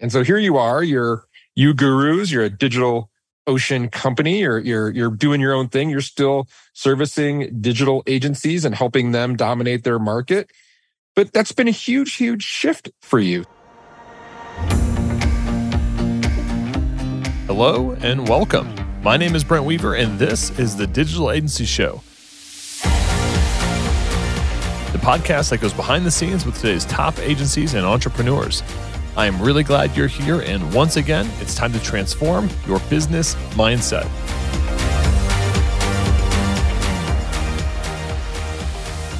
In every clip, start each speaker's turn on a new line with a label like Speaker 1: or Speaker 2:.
Speaker 1: And so here you are, you're uGurus, you're a digital ocean company, you're you're you're doing your own thing. You're still servicing digital agencies and helping them dominate their market. But that's been a huge, huge shift for you.
Speaker 2: Hello and welcome. My name is Brent Weaver, and this is the Digital Agency Show. The podcast that goes behind the scenes with today's top agencies and entrepreneurs. I am really glad you're here, and once again, it's time to transform your business mindset.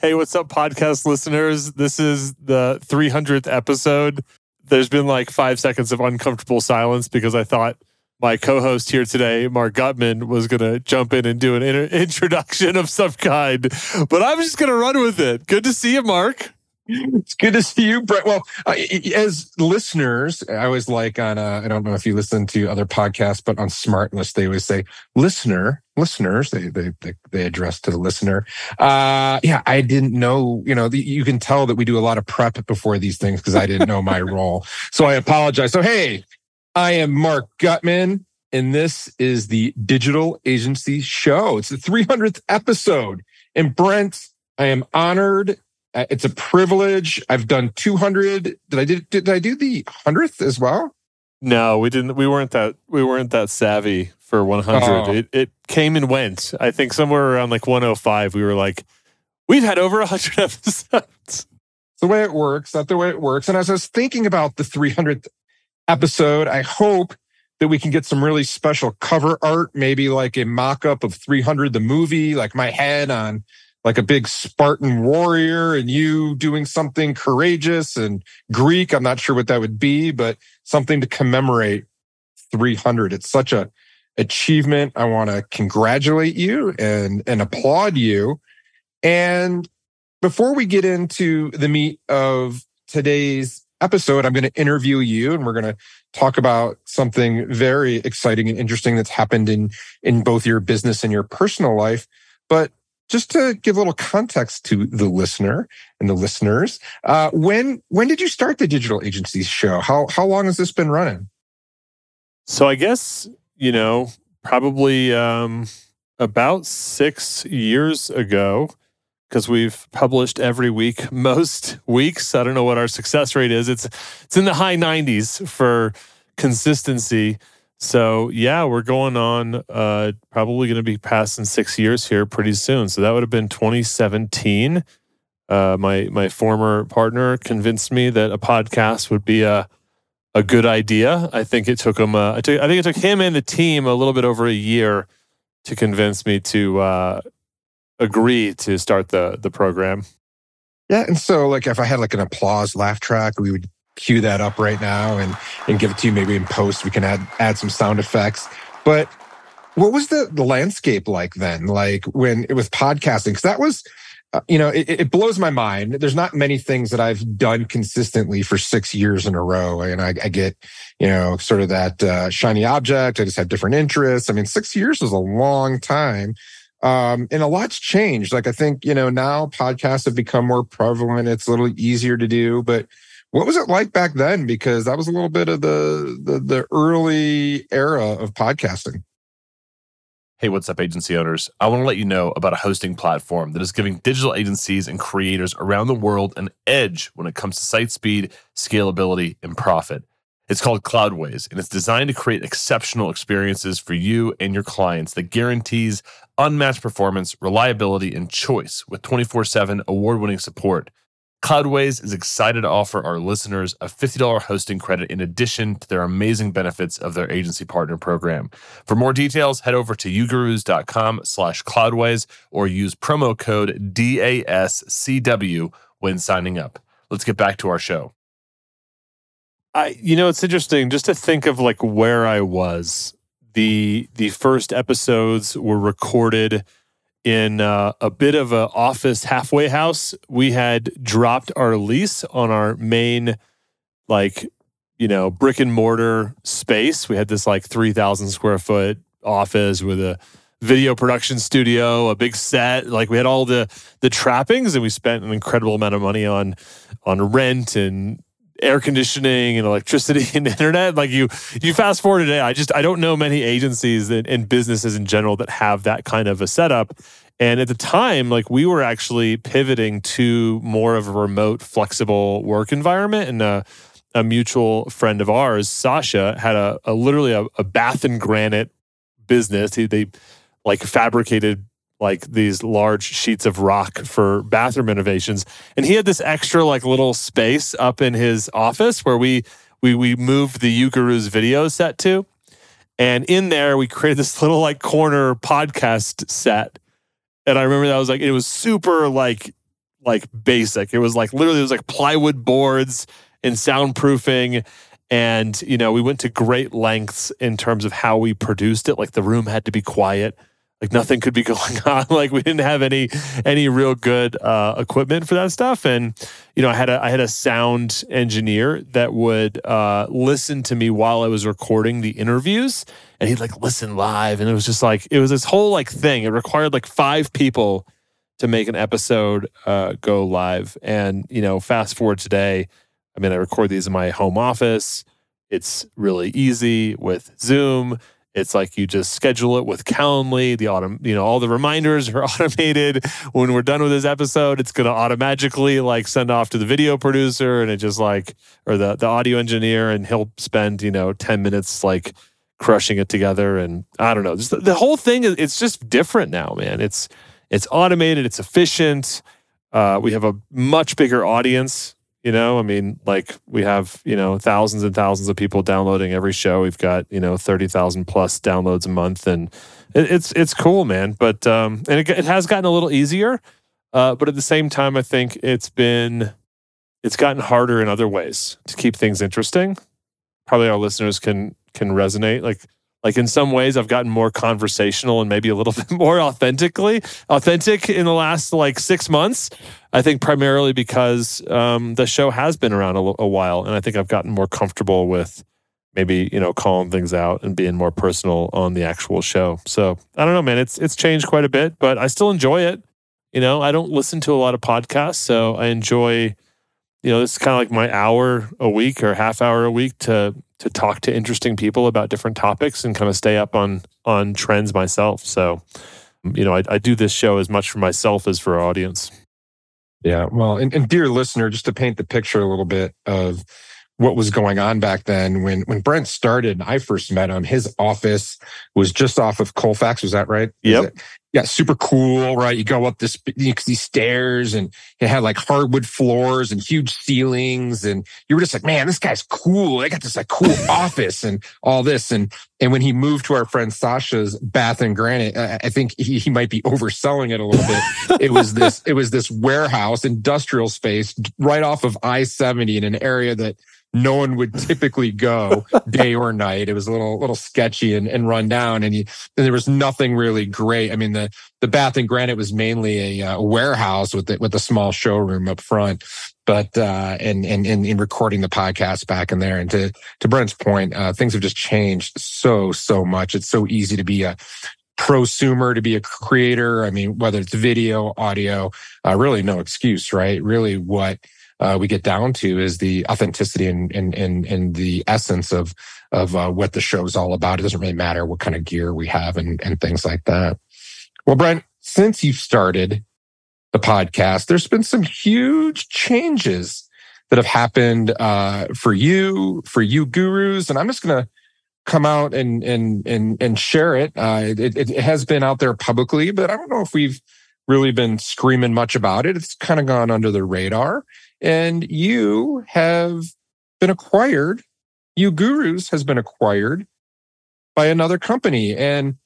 Speaker 2: Hey, what's up, podcast listeners? This is the 300th episode. There's been like five seconds of uncomfortable silence because I thought my co host here today, Marc Gutman, was going to jump in and do an inter- introduction of some kind. But I'm just going to run with it. Good to see you, Marc.
Speaker 1: It's good to see you, Brent. Well, uh, as listeners, I always like on, uh, I don't know if you listen to other podcasts, but on SmartLess, they always say, listener, listeners, they, they, they, they address to the listener. Uh, yeah, I didn't know, you know, the, you can tell that we do a lot of prep before these things because I didn't know my role. So I apologize. So, hey, I am Marc Gutman, and this is the Digital Agency Show. It's the 300th episode. And Brent, I am honored Uh, it's a privilege. I've done 200. Did I did, did I do the 100th as well?
Speaker 2: No, we didn't. We weren't that we weren't that savvy for 100. Oh. It it came and went. I think somewhere around like 105 we were like we've had over 100 episodes.
Speaker 1: the way it works, not the way it works. And as I was thinking about the 300th episode, I hope that we can get some really special cover art, maybe like a mock up of 300 the movie, like my head on like a big Spartan warrior and you doing something courageous and Greek. I'm not sure what that would be, but something to commemorate 300. It's such a achievement. I want to congratulate you and, and applaud you. And before we get into the meat of today's episode, I'm going to interview you and we're going to talk about something very exciting and interesting that's happened in, in both your business and your personal life. But just to give a little context to the listener and the listeners, uh, when when did you start the digital agencies show? How how long has this been running?
Speaker 2: So I guess you know probably um, about six years ago because we've published every week most weeks. I don't know what our success rate is. It's it's in the high 90s for consistency. So yeah, we're going on uh, probably going to be passing six years here pretty soon. So that would have been 2017. Uh, my my former partner convinced me that a podcast would be a a good idea. I think it took him. Uh, I, took, I think it took him and the team a little bit over a year to convince me to uh, agree to start the the program.
Speaker 1: Yeah, and so like if I had like an applause laugh track, we would cue that up right now and and give it to you maybe in post. We can add add some sound effects. But what was the the landscape like then? Like when it was podcasting because that was uh, you know it, it, blows my mind. There's not many things that i've done consistently for six years in a row. And i, I get you know sort of that uh, shiny object. I just have different interests. I mean six years is a long time. Um, and a lot's changed. Like i think you know now podcasts have become more prevalent. It's a little easier to do but what was it like back then? Because that was a little bit of the, the, the early era of podcasting.
Speaker 2: Hey, what's up, agency owners? I want to let you know about a hosting platform that is giving digital agencies and creators around the world an edge when it comes to site speed, scalability, and profit. It's called Cloudways, and it's designed to create exceptional experiences for you and your clients that guarantees unmatched performance, reliability, and choice with 24 7 award winning support. Cloudways is excited to offer our listeners a $50 hosting credit in addition to their amazing benefits of their agency partner program. For more details, head over to ugurus.com slash cloudways or use promo code DASCW when signing up. Let's get back to our show. I, you know, it's interesting just to think of like where I was the the first episodes were recorded in uh, a bit of an office halfway house. We had dropped our lease on our main, like, you know, brick and mortar space. We had this like 3,000 square foot office with a video production studio, a big set. Like we had all the the trappings, and we spent an incredible amount of money on on rent and air conditioning and electricity and internet. Like you, you fast forward today. I just I don't know many agencies and, and businesses in general that have that kind of a setup. And at the time, like we were actually pivoting to more of a remote, flexible work environment. And a, a mutual friend of ours, Sasha, had a, a literally a, a, bath and granite business. He, they like fabricated like these large sheets of rock for bathroom innovations. And he had this extra like little space up in his office where we we we moved the uGurus video set to. And in there we created this little like corner podcast set. And I remember that was like it was super like like basic. It was like literally it was like plywood boards and soundproofing. And you know we went to great lengths in terms of how we produced it. Like the room had to be quiet like nothing could be going on. Like we didn't have any any real good uh, equipment for that stuff. And you know i had a i had a sound engineer that would uh, listen to me while i was recording the interviews. And he'd like listen live. And it was just like it was this whole like thing. It required like five people to make an episode uh, go live. And you know fast forward today i mean i record these in my home office. It's really easy with zoom it's like you just schedule it with Calendly. The autumn, you know, all the reminders are automated. When we're done with this episode, it's going to automatically like send off to the video producer, and it just like or the the audio engineer, and he'll spend you know ten minutes like crushing it together. And I don't know, just the, the whole thing is it's just different now, man. It's it's automated. It's efficient. Uh, we have a much bigger audience you know, I mean, like we have, you know, thousands and thousands of people downloading every show. We've got, you know, 30,000 plus downloads a month and it, it's, it's cool, man. But, um, and it, it has gotten a little easier. Uh, but at the same time, I think it's been, it's gotten harder in other ways to keep things interesting. Probably our listeners can, can resonate. Like, like in some ways i've gotten more conversational and maybe a little bit more authentically authentic in the last like six months. I think primarily because um, the show has been around a, a, while and i think i've gotten more comfortable with maybe you know calling things out and being more personal on the actual show. So i don't know man. It's it's changed quite a bit but i still enjoy it. You know i don't listen to a lot of podcasts so i enjoy you know, this is kind of like my hour a week or half hour a week to to talk to interesting people about different topics and kind of stay up on on trends myself. So, you know, I, I do this show as much for myself as for our audience.
Speaker 1: Yeah, well, and, and dear listener, just to paint the picture a little bit of what was going on back then when when Brent started. And I first met him. His office was just off of Colfax. Was that right?
Speaker 2: Yep.
Speaker 1: Yeah, super cool, right? You go up this these stairs, and it had like hardwood floors and huge ceilings, and you were just like, man, this guy's cool. They got this like cool office and all this, and and when he moved to our friend Sasha's Bath and Granite, I think he, he might be overselling it a little bit. it was this it was this warehouse industrial space right off of I seventy in an area that no one would typically go day or night. It was a little little sketchy and, and run down, and, you, and there was nothing really great. I mean, the the Bath and Granite was mainly a uh, warehouse with the, with a small showroom up front. But uh, and, and and in recording the podcast back in there, and to to Brent's point, uh, things have just changed so so much. It's so easy to be a prosumer to be a creator. I mean, whether it's video, audio, uh, really no excuse, right? Really, what uh, we get down to is the authenticity and and and, and the essence of of uh, what the show is all about. It doesn't really matter what kind of gear we have and and things like that. Well, Brent, since you've started the podcast, there's been some huge changes that have happened uh, for you, for uGurus, and I'm just gonna come out and and and and share it. Uh, it. It has been out there publicly, but I don't know if we've really been screaming much about it. It's kind of gone under the radar and you have been acquired. uGurus has been acquired by another company. And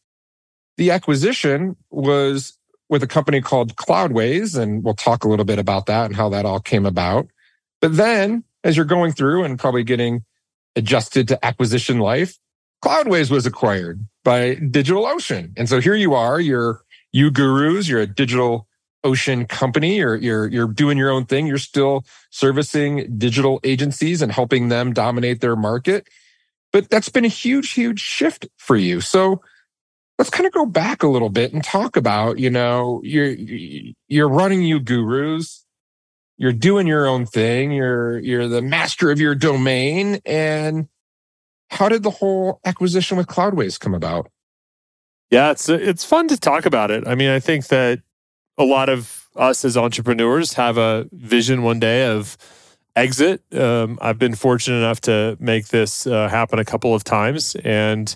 Speaker 1: the acquisition was with a company called Cloudways. And we'll talk a little bit about that and how that all came about. But then as you're going through and probably getting adjusted to acquisition life, Cloudways was acquired. by DigitalOcean. And so here you are, you're uGurus, you're a digital ocean company, you're you're you're doing your own thing. You're still servicing digital agencies and helping them dominate their market. But that's been a huge, huge shift for you. So let's kind of go back a little bit and talk about, you know, you're you're running uGurus, you're doing your own thing, you're you're the master of your domain. And how did the whole acquisition with Cloudways come about?
Speaker 2: Yeah, it's it's fun to talk about it. I mean, I think that a lot of us as entrepreneurs have a vision one day of exit. Um, I've been fortunate enough to make this uh, happen a couple of times, and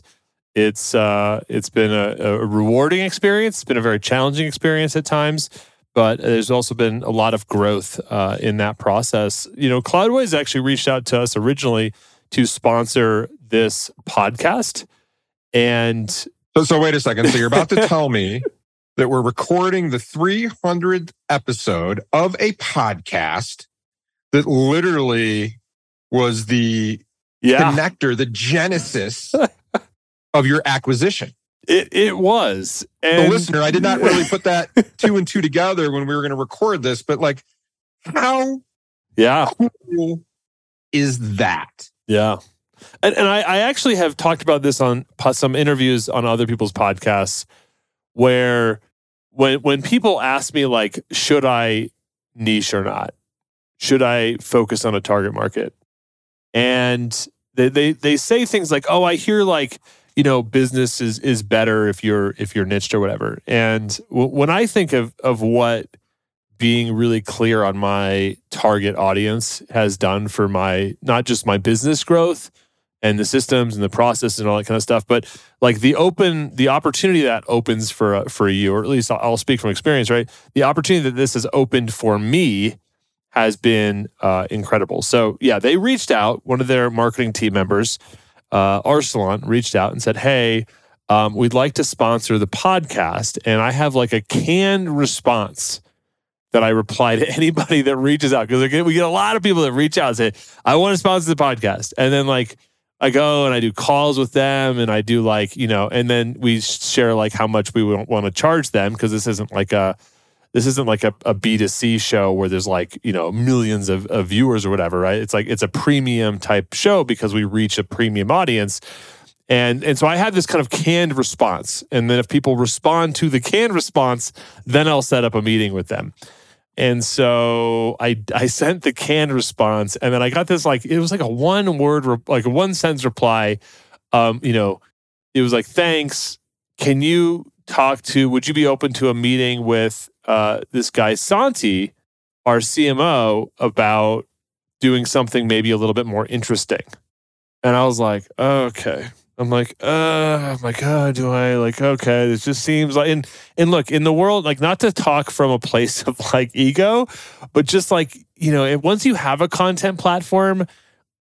Speaker 2: it's uh, it's been a, a, rewarding experience. It's been a very challenging experience at times, but there's also been a lot of growth uh, in that process. You know, Cloudways actually reached out to us originally to sponsor this podcast, and
Speaker 1: so, so wait a second. So you're about to tell me that we're recording the 300th episode of a podcast that literally was the yeah. connector, the genesis of your acquisition.
Speaker 2: It it was.
Speaker 1: And the listener, I did not really put that two and two together when we were going to record this, but like, how
Speaker 2: yeah
Speaker 1: cool is that?
Speaker 2: Yeah. And, and I, I actually have talked about this on some interviews on other people's podcasts where when when people ask me like should I niche or not? Should I focus on a target market? And they they they say things like oh I hear like you know business is is better if you're if you're niched or whatever. And w- when I think of of what being really clear on my target audience has done for my not just my business growth and the systems and the process and all that kind of stuff. But like the open, the opportunity that opens for uh, for you, or at least I'll, speak from experience, right? The opportunity that this has opened for me has been uh, incredible. So yeah, they reached out. One of their marketing team members, uh, Arsalan, reached out and said, "Hey." Um, we'd like to sponsor the podcast. And I have like a canned response that I reply to anybody that reaches out because we get a lot of people that reach out and say, I want to sponsor the podcast. And then like I go and I do calls with them and I do like, you know, and then we share like how much we want to charge them because this isn't like a this isn't like a a B2C show where there's like, you know, millions of, of viewers or whatever, right? It's like it's a premium type show because we reach a premium audience. And and so I have this kind of canned response. And then if people respond to the canned response, then I'll set up a meeting with them. And so I I sent the canned response, and then I got this like it was like a one word like a one sentence reply. Um, you know, it was like thanks. Can you talk to? Would you be open to a meeting with uh, this guy Santi, our CMO, about doing something maybe a little bit more interesting? And I was like, okay. I'm like, uh, my God, do I like, okay, this just seems like, and, and look, in the world, like, not to talk from a place of like ego, but just like, you know, it, once you have a content platform,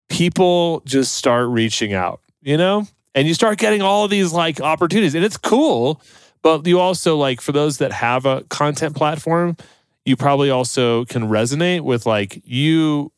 Speaker 2: people just start reaching out, you know, and you start getting all these like opportunities, and it's cool. But you also, like, for those that have a content platform, you probably also can resonate with like you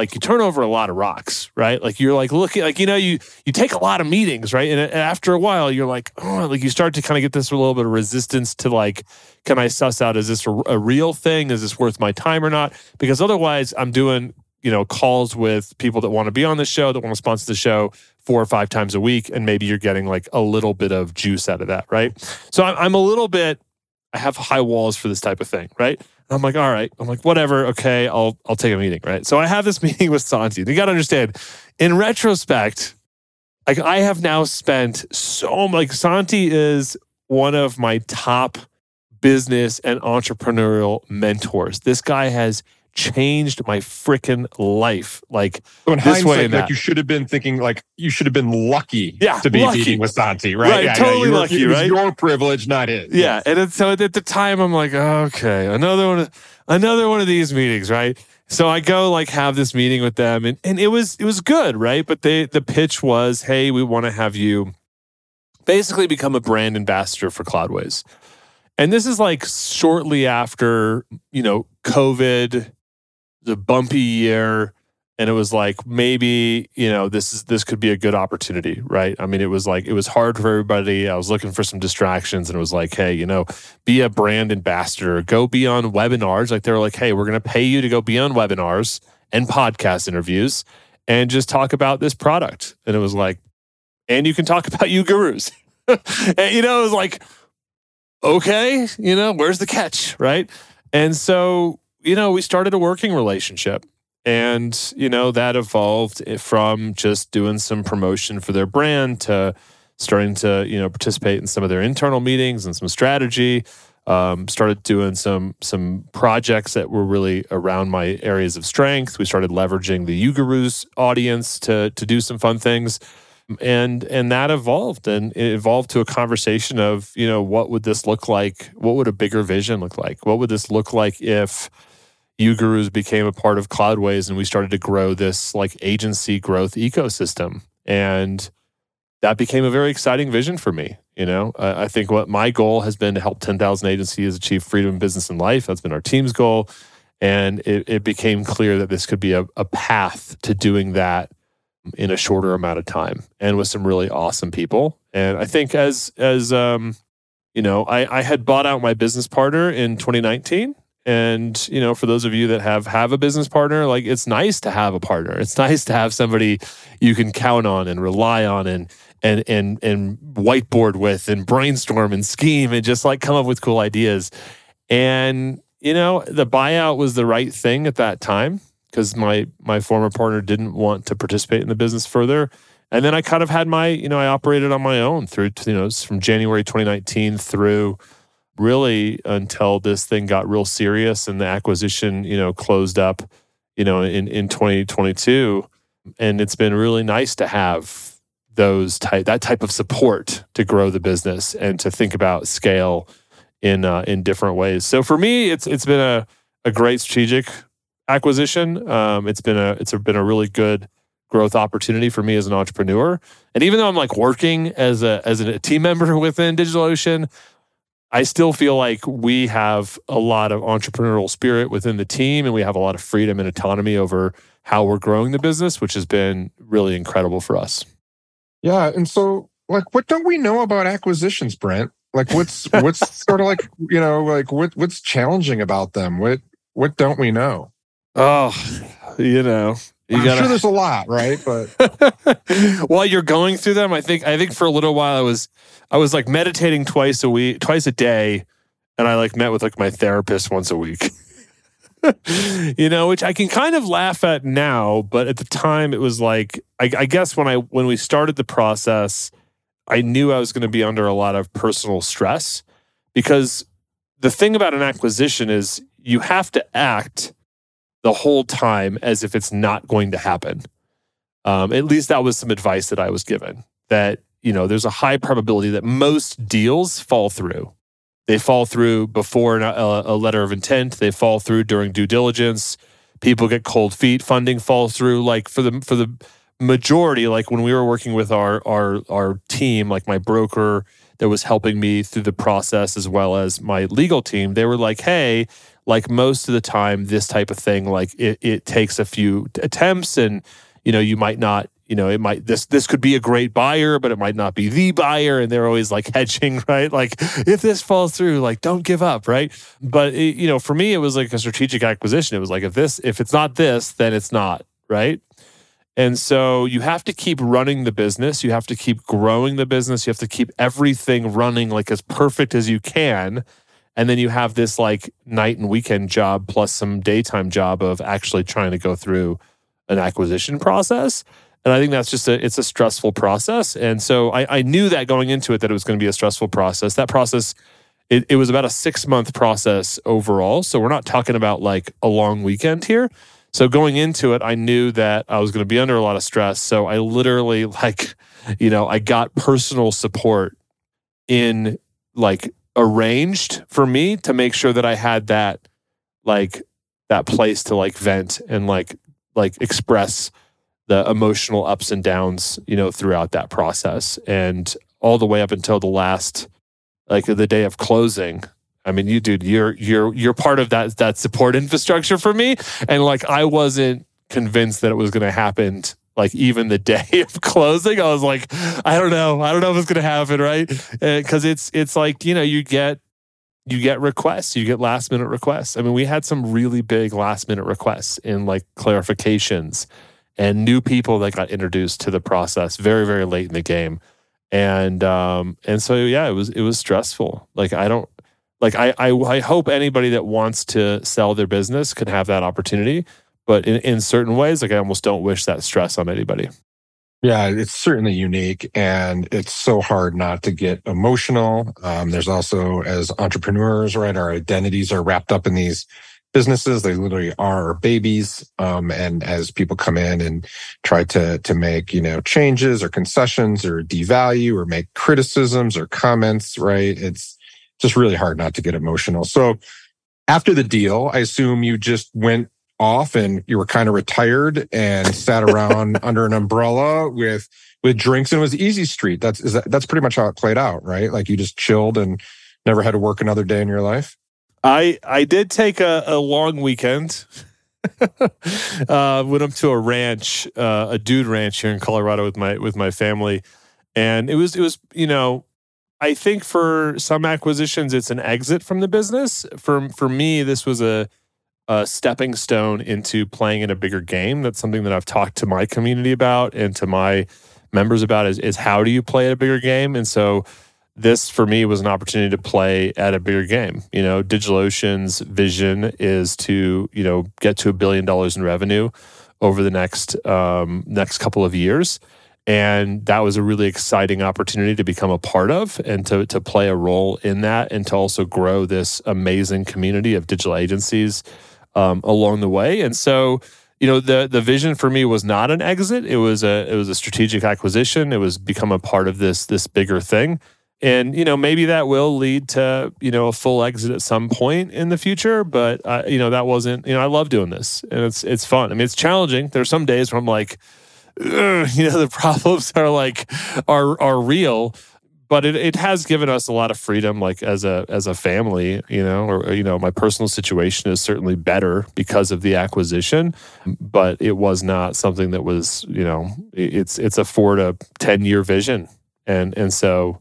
Speaker 2: like you turn over a lot of rocks, right? Like you're like looking like you know you you take a lot of meetings, right? And after a while, you're like, oh, like you start to kind of get this a little bit of resistance to like, can I suss out is this a, a real thing? Is this worth my time or not? Because otherwise, I'm doing you know calls with people that want to be on the show, that want to sponsor the show four or five times a week, and maybe you're getting like a little bit of juice out of that, right? So I'm, I'm a little bit. I have high walls for this type of thing, right? I'm like, all right. I'm like, whatever. Okay, I'll I'll take a meeting, right? So I have this meeting with Santi. You got to understand, in retrospect, like I have now spent so like Santi is one of my top business and entrepreneurial mentors. This guy has changed my freaking life. Like
Speaker 1: so in this way, like you should have been thinking like you should have been lucky
Speaker 2: yeah,
Speaker 1: to be
Speaker 2: lucky.
Speaker 1: meeting with Santi, right?
Speaker 2: Right,
Speaker 1: yeah,
Speaker 2: totally
Speaker 1: yeah,
Speaker 2: lucky, right?
Speaker 1: Your privilege, not his.
Speaker 2: Yeah, and so at the time, I'm like, okay, another one, of, another one of these meetings, right? So I go like have this meeting with them, and and it was it was good, right? But they the pitch was, hey, we want to have you basically become a brand ambassador for Cloudways. And this is like shortly after, you know, COVID the bumpy year and it was like maybe you know this is this could be a good opportunity right? I mean it was like it was hard for everybody. I was looking for some distractions and it was like hey you know be a brand ambassador. Go be on webinars. Like they were like hey we're going to pay you to go be on webinars and podcast interviews and just talk about this product. And it was like and you can talk about uGurus. And you know it was like okay you know where's the catch right? And so you know we started a working relationship and, you know, that evolved from just doing some promotion for their brand to starting to, you know, participate in some of their internal meetings and some strategy. Um, started doing some some projects that were really around my areas of strength. We started leveraging the UGurus audience to to do some fun things. And and that evolved and it evolved to a conversation of, you know, what would this look like? What would a bigger vision look like? What would this look like if UGurus became a part of Cloudways and we started to grow this like agency growth ecosystem. And that became a very exciting vision for me. You know, I, I think what my goal has been to help 10,000 agencies achieve freedom in business and life. That's been our team's goal. And it, it became clear that this could be a, a path to doing that in a shorter amount of time and with some really awesome people. And I think as, as, um, you know, I, I had bought out my business partner in 2019 and you know for those of you that have have a business partner like it's nice to have a partner. It's nice to have somebody you can count on and rely on and and and and whiteboard with and brainstorm and scheme and just like come up with cool ideas. And you know the buyout was the right thing at that time because my my former partner didn't want to participate in the business further. And then i kind of had my you know i operated on my own through you know from january 2019 through really until this thing got real serious and the acquisition, you know, closed up, you know, in, in 2022. And it's been really nice to have those type that type of support to grow the business and to think about scale in uh, in different ways. So for me, it's it's been a, a great strategic acquisition. Um, it's been a it's been a really good growth opportunity for me as an entrepreneur. And even though I'm like working as a as a team member within DigitalOcean, I still feel like we have a lot of entrepreneurial spirit within the team and we have a lot of freedom and autonomy over how we're growing the business, which has been really incredible for us.
Speaker 1: Yeah. And so, like, what don't we know about acquisitions, Brent? Like, what's what's sort of like, you know, like what what's challenging about them? What what don't we know?
Speaker 2: Oh, you know, you
Speaker 1: I'm gotta... sure there's a lot, right?
Speaker 2: But while you're going through them, I think I think for a little while I was I was like meditating twice a week, twice a day, and I like met with like my therapist once a week. you know, which I can kind of laugh at now, but at the time it was like I, I guess when I when we started the process, I knew I was going to be under a lot of personal stress because the thing about an acquisition is you have to act the whole time as if it's not going to happen. Um, at least that was some advice that I was given that, you know, there's a high probability that most deals fall through. They fall through before a, a letter of intent, they fall through during due diligence. People get cold feet, funding falls through. Like for the for the majority, like when we were working with our our our team, like my broker that was helping me through the process as well as my legal team, they were like, hey, like most of the time this type of thing like it, it takes a few attempts and you know you might not you know it might this this could be a great buyer but it might not be the buyer and they're always like hedging right? Like if this falls through like don't give up right? But it, you know for me it was like a strategic acquisition. It was like if this if it's not this then it's not right and so you have to keep running the business. You have to keep growing the business. You have to keep everything running like as perfect as you can. And then you have this like night and weekend job plus some daytime job of actually trying to go through an acquisition process. And i think that's just a it's a stressful process. And so i, I knew that going into it that it was going to be a stressful process. That process it, it was about a six month process overall. So we're not talking about like a long weekend here so going into it i knew that i was going to be under a lot of stress so i literally like you know i got personal support in like arranged for me to make sure that I had that like that place to like vent and like like express the emotional ups and downs, you know, throughout that process and all the way up until the last like the day of closing. I mean, you dude, you're you're you're part of that that support infrastructure for me. And like I wasn't convinced that it was going to happen like even the day of closing. I was like i don't know. I don't know if it's going to happen right? Because it's it's like you know you get you get requests. You get last minute requests. I mean we had some really big last minute requests in like clarifications and new people that got introduced to the process very very late in the game. And um and so yeah it was it was stressful. Like i don't like I, I i hope anybody that wants to sell their business could have that opportunity but in, in certain ways like i almost don't wish that stress on anybody
Speaker 1: yeah it's certainly unique and it's so hard not to get emotional um, there's also as entrepreneurs right our identities are wrapped up in these businesses. They literally are babies. Um, and as people come in and try to, to make, you know, changes or concessions or devalue or make criticisms or comments, right? It's just really hard not to get emotional. So after the deal, I assume you just went off and you were kind of retired and sat around under an umbrella with, with drinks and it was easy street. That's, is that, that's pretty much how it played out, right? Like you just chilled and never had to work another day in your life.
Speaker 2: I I did take a, a long weekend. uh, went up to a ranch, uh, a dude ranch here in Colorado with my with my family, and it was it was you know, I think for some acquisitions it's an exit from the business. For for me, this was a a stepping stone into playing in a bigger game. That's something that I've talked to my community about and to my members about is is how do you play at a bigger game, and so this for me was an opportunity to play at a bigger game. You know, DigitalOcean's vision is to you know get to a billion dollars in revenue over the next um, next couple of years, and that was a really exciting opportunity to become a part of and to to play a role in that, and to also grow this amazing community of digital agencies um, along the way. And so you know the the vision for me was not an exit. It was a it was a strategic acquisition. It was become a part of this this bigger thing. And you know maybe that will lead to you know a full exit at some point in the future but uh, you know that wasn't you know i love doing this and it's it's fun. I mean it's challenging. There's some days where i'm like you know the problems are like are are real but it, it has given us a lot of freedom like as a as a family you know or you know my personal situation is certainly better because of the acquisition but it was not something that was you know it's it's a 4 to 10 year vision. And and so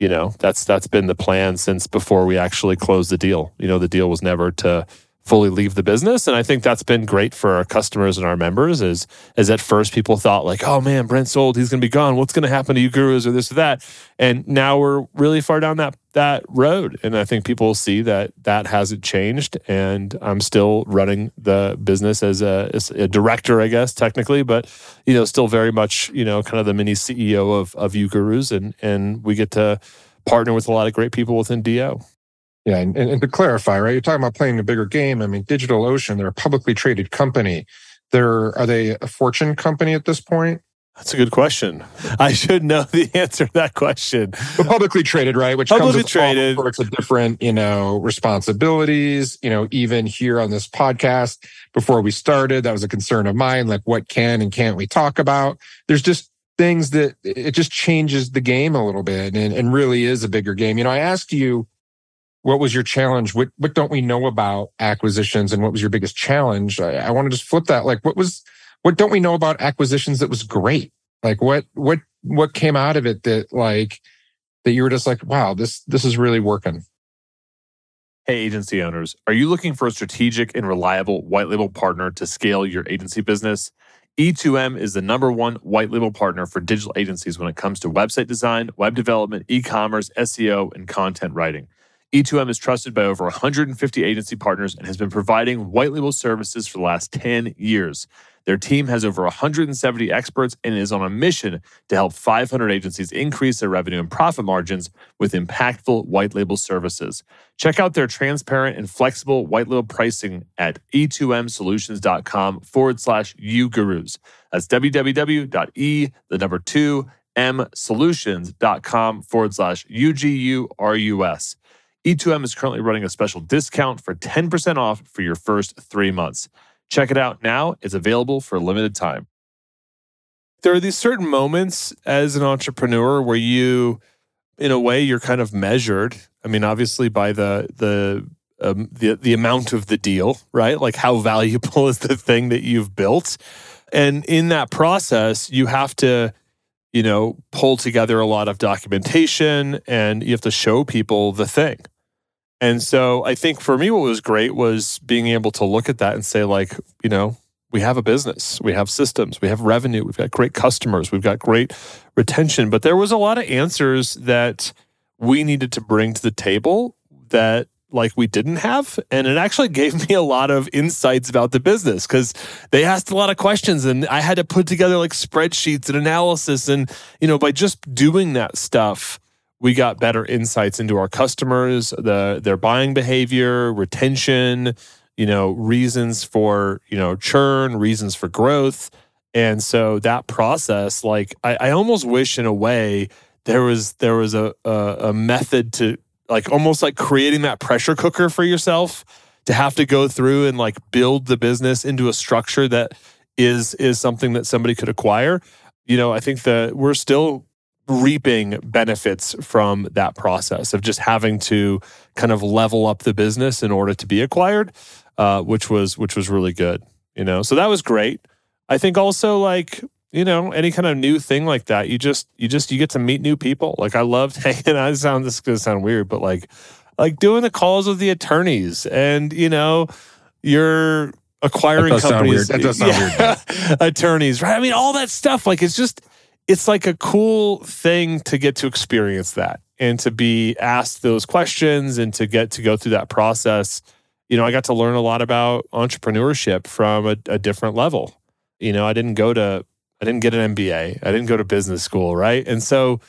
Speaker 2: you know that's that's been the plan since before we actually closed the deal. You know the deal was never to fully leave the business. And i think that's been great for our customers and our members is as at first people thought like oh man brent sold he's going to be gone. What's going to happen to uGurus or this or that? And now we're really far down that that road. And i think people see that that hasn't changed. And i'm still running the business as a, as a director i guess technically but you know still very much you know kind of the mini ceo of of uGurus and and we get to partner with a lot of great people within do
Speaker 1: yeah, and, and, to clarify, right? You're talking about playing a bigger game. I mean, DigitalOcean, they're a publicly traded company. They're are they a fortune company at this point?
Speaker 2: That's a good question. I should know the answer to that question.
Speaker 1: But publicly traded, right? Which
Speaker 2: publicly
Speaker 1: comes with
Speaker 2: traded.
Speaker 1: all sorts of different, you know, responsibilities. You know, even here on this podcast, before we started, that was a concern of mine. Like, what can and can't we talk about? There's just things that it just changes the game a little bit, and, and really is a bigger game. You know, I asked you what was your challenge? What what don't we know about acquisitions, and what was your biggest challenge? I, I want to just flip that. Like, what was what don't we know about acquisitions that was great? Like, what what what came out of it that like that you were just like, wow, this this is really working.
Speaker 2: Hey, agency owners, are you looking for a strategic and reliable white label partner to scale your agency business? E2M is the number one white label partner for digital agencies when it comes to website design, web development, e commerce, SEO, and content writing. E2M is trusted by over 150 agency partners and has been providing white label services for the last 10 years. Their team has over 170 experts and is on a mission to help 500 agencies increase their revenue and profit margins with impactful white label services. Check out their transparent and flexible white label pricing at e2msolutions.com forward slash ugurus. That's www.e, the number two, msolutions.com forward slash UGURUS. E2M is currently running a special discount for 10% off for your first three months. Check it out now. It's available for a limited time. There are these certain moments as an entrepreneur where you, in a way, you're kind of measured. I mean, obviously by the the um, the the amount of the deal, right? Like how valuable is the thing that you've built, and in that process, you have to, you know, pull together a lot of documentation, and you have to show people the thing. And so, I think for me, what was great was being able to look at that and say, like, you know, we have a business, we have systems, we have revenue, we've got great customers, we've got great retention. But there was a lot of answers that we needed to bring to the table that like we didn't have and it actually gave me a lot of insights about the business because they asked a lot of questions and i had to put together like spreadsheets and analysis and you know by just doing that stuff we got better insights into our customers the their buying behavior retention you know reasons for you know churn reasons for growth. And so that process like i, I almost wish in a way there was there was a, a, a method to like almost like creating that pressure cooker for yourself to have to go through and like build the business into a structure that is is something that somebody could acquire. You know i think that we're still reaping benefits from that process of just having to kind of level up the business in order to be acquired uh, which was which was really good you know? So that was great. I think also like you know any kind of new thing like that you just you just you get to meet new people. Like i loved hanging out sound this is gonna sound weird but like like doing the calls with the attorneys and you know you're acquiring
Speaker 1: That
Speaker 2: companies.
Speaker 1: That does sound
Speaker 2: weird attorneys right? I mean all that stuff like it's just it's like a cool thing to get to experience that and to be asked those questions and to get to go through that process. You know i got to learn a lot about entrepreneurship from a, a different level. You know i didn't go to I didn't get an MBA. I didn't go to business school, right? And so,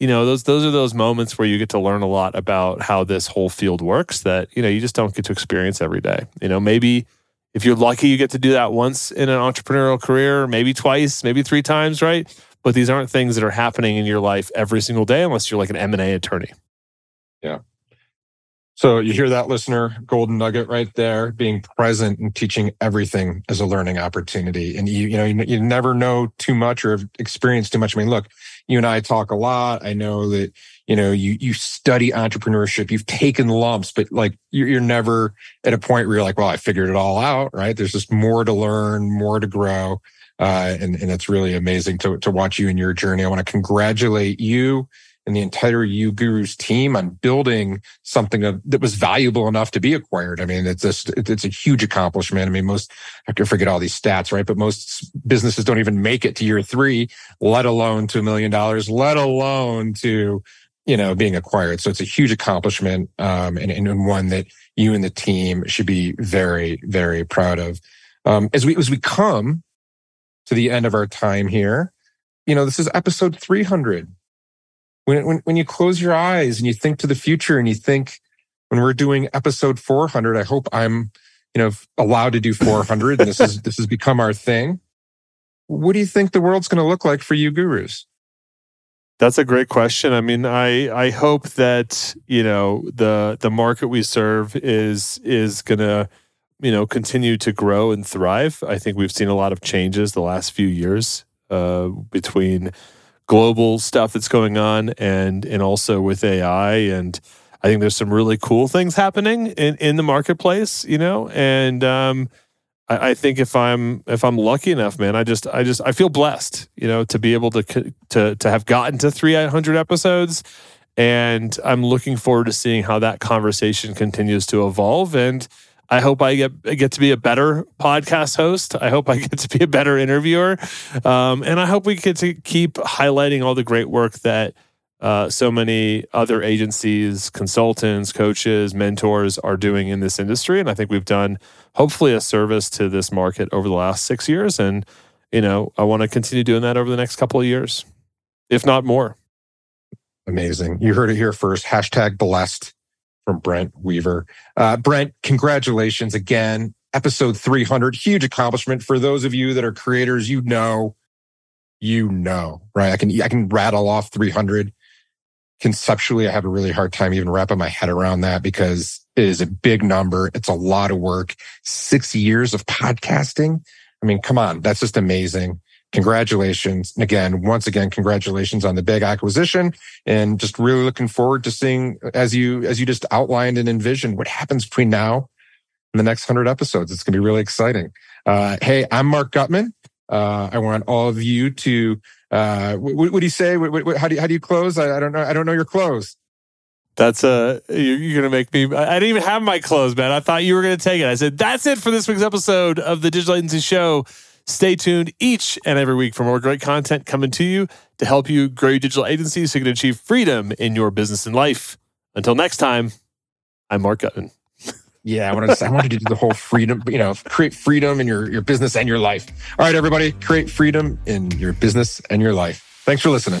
Speaker 2: you know, those those are those moments where you get to learn a lot about how this whole field works that, you know, you just don't get to experience every day. You know, maybe if you're lucky you get to do that once in an entrepreneurial career, maybe twice, maybe three times, right? But these aren't things that are happening in your life every single day unless you're like an M&A attorney.
Speaker 1: So you hear that, listener? Golden nugget right there. Being present and teaching everything as a learning opportunity. And you, you know, you, you never know too much or have experienced too much. I mean, look, you and I talk a lot. I know that you know you you study entrepreneurship. You've taken lumps, but like you're, you're never at a point where you're like, well, I figured it all out. Right? There's just more to learn, more to grow. Uh, and, and it's really amazing to, to watch you in your journey. I want to congratulate you and the entire uGurus team on building something of, that was valuable enough to be acquired. I mean, it's just, it's a huge accomplishment. I mean, most, I can forget all these stats, right? But most businesses don't even make it to year three, let alone to a million dollars, let alone to, you know, being acquired. So it's a huge accomplishment, um, and, and one that you and the team should be very, very proud of. Um, as we, as we come to the end of our time here, you know, this is episode 300 when, when, when you close your eyes and you think to the future and you think when we're doing episode 400 i hope i'm you know allowed to do 400 and this is this has become our thing what do you think the world's going to look like for uGurus
Speaker 2: That's a great question. I mean, I I hope that you know the the market we serve is is gonna you know continue to grow and thrive. I think we've seen a lot of changes the last few years uh, between global stuff that's going on and and also with AI and I think there's some really cool things happening in in the marketplace. You know, and um, I, I think if I'm if I'm lucky enough, man, I just I just I feel blessed, you know, to be able to to to have gotten to 300 episodes, and I'm looking forward to seeing how that conversation continues to evolve. And I hope I get get to be a better podcast host. I hope I get to be a better interviewer, um, and I hope we get to keep highlighting all the great work that uh, so many other agencies, consultants, coaches, mentors are doing in this industry. And I think we've done hopefully a service to this market over the last six years. And, you know, I want to continue doing that over the next couple of years, if not more.
Speaker 1: amazing you heard it here first hashtag blessed from brent weaver uh, brent congratulations again episode 300 huge accomplishment for those of you that are creators you know you know right i can i can rattle off 300 conceptually, I have a really hard time even wrapping my head around that because it is a big number. It's a lot of work. Six years of podcasting. I mean, come on, that's just amazing. Congratulations. And again, once again, congratulations on the big acquisition and just really looking forward to seeing as you, as you just outlined and envisioned what happens between now and the next hundred episodes. It's going to be really exciting. Uh, hey, I'm Marc Gutman. Uh, I want all of you to, uh, what, what do you say? What, what, how do you, how do you close? I, I don't know. I don't know your close.
Speaker 2: That's uh, you're gonna make me. I didn't even have my clothes, man. I thought you were gonna take it. I said that's it for this week's episode of the Digital Agency Show. Stay tuned each and every week for more great content coming to you to help you grow your digital agency so you can achieve freedom in your business and life. Until next time, I'm Marc Gutman.
Speaker 1: Yeah, I wanted to, I wanted to do the whole freedom, you know, create freedom in your, your business and your life. All right, everybody, create freedom in your business and your life. Thanks for listening.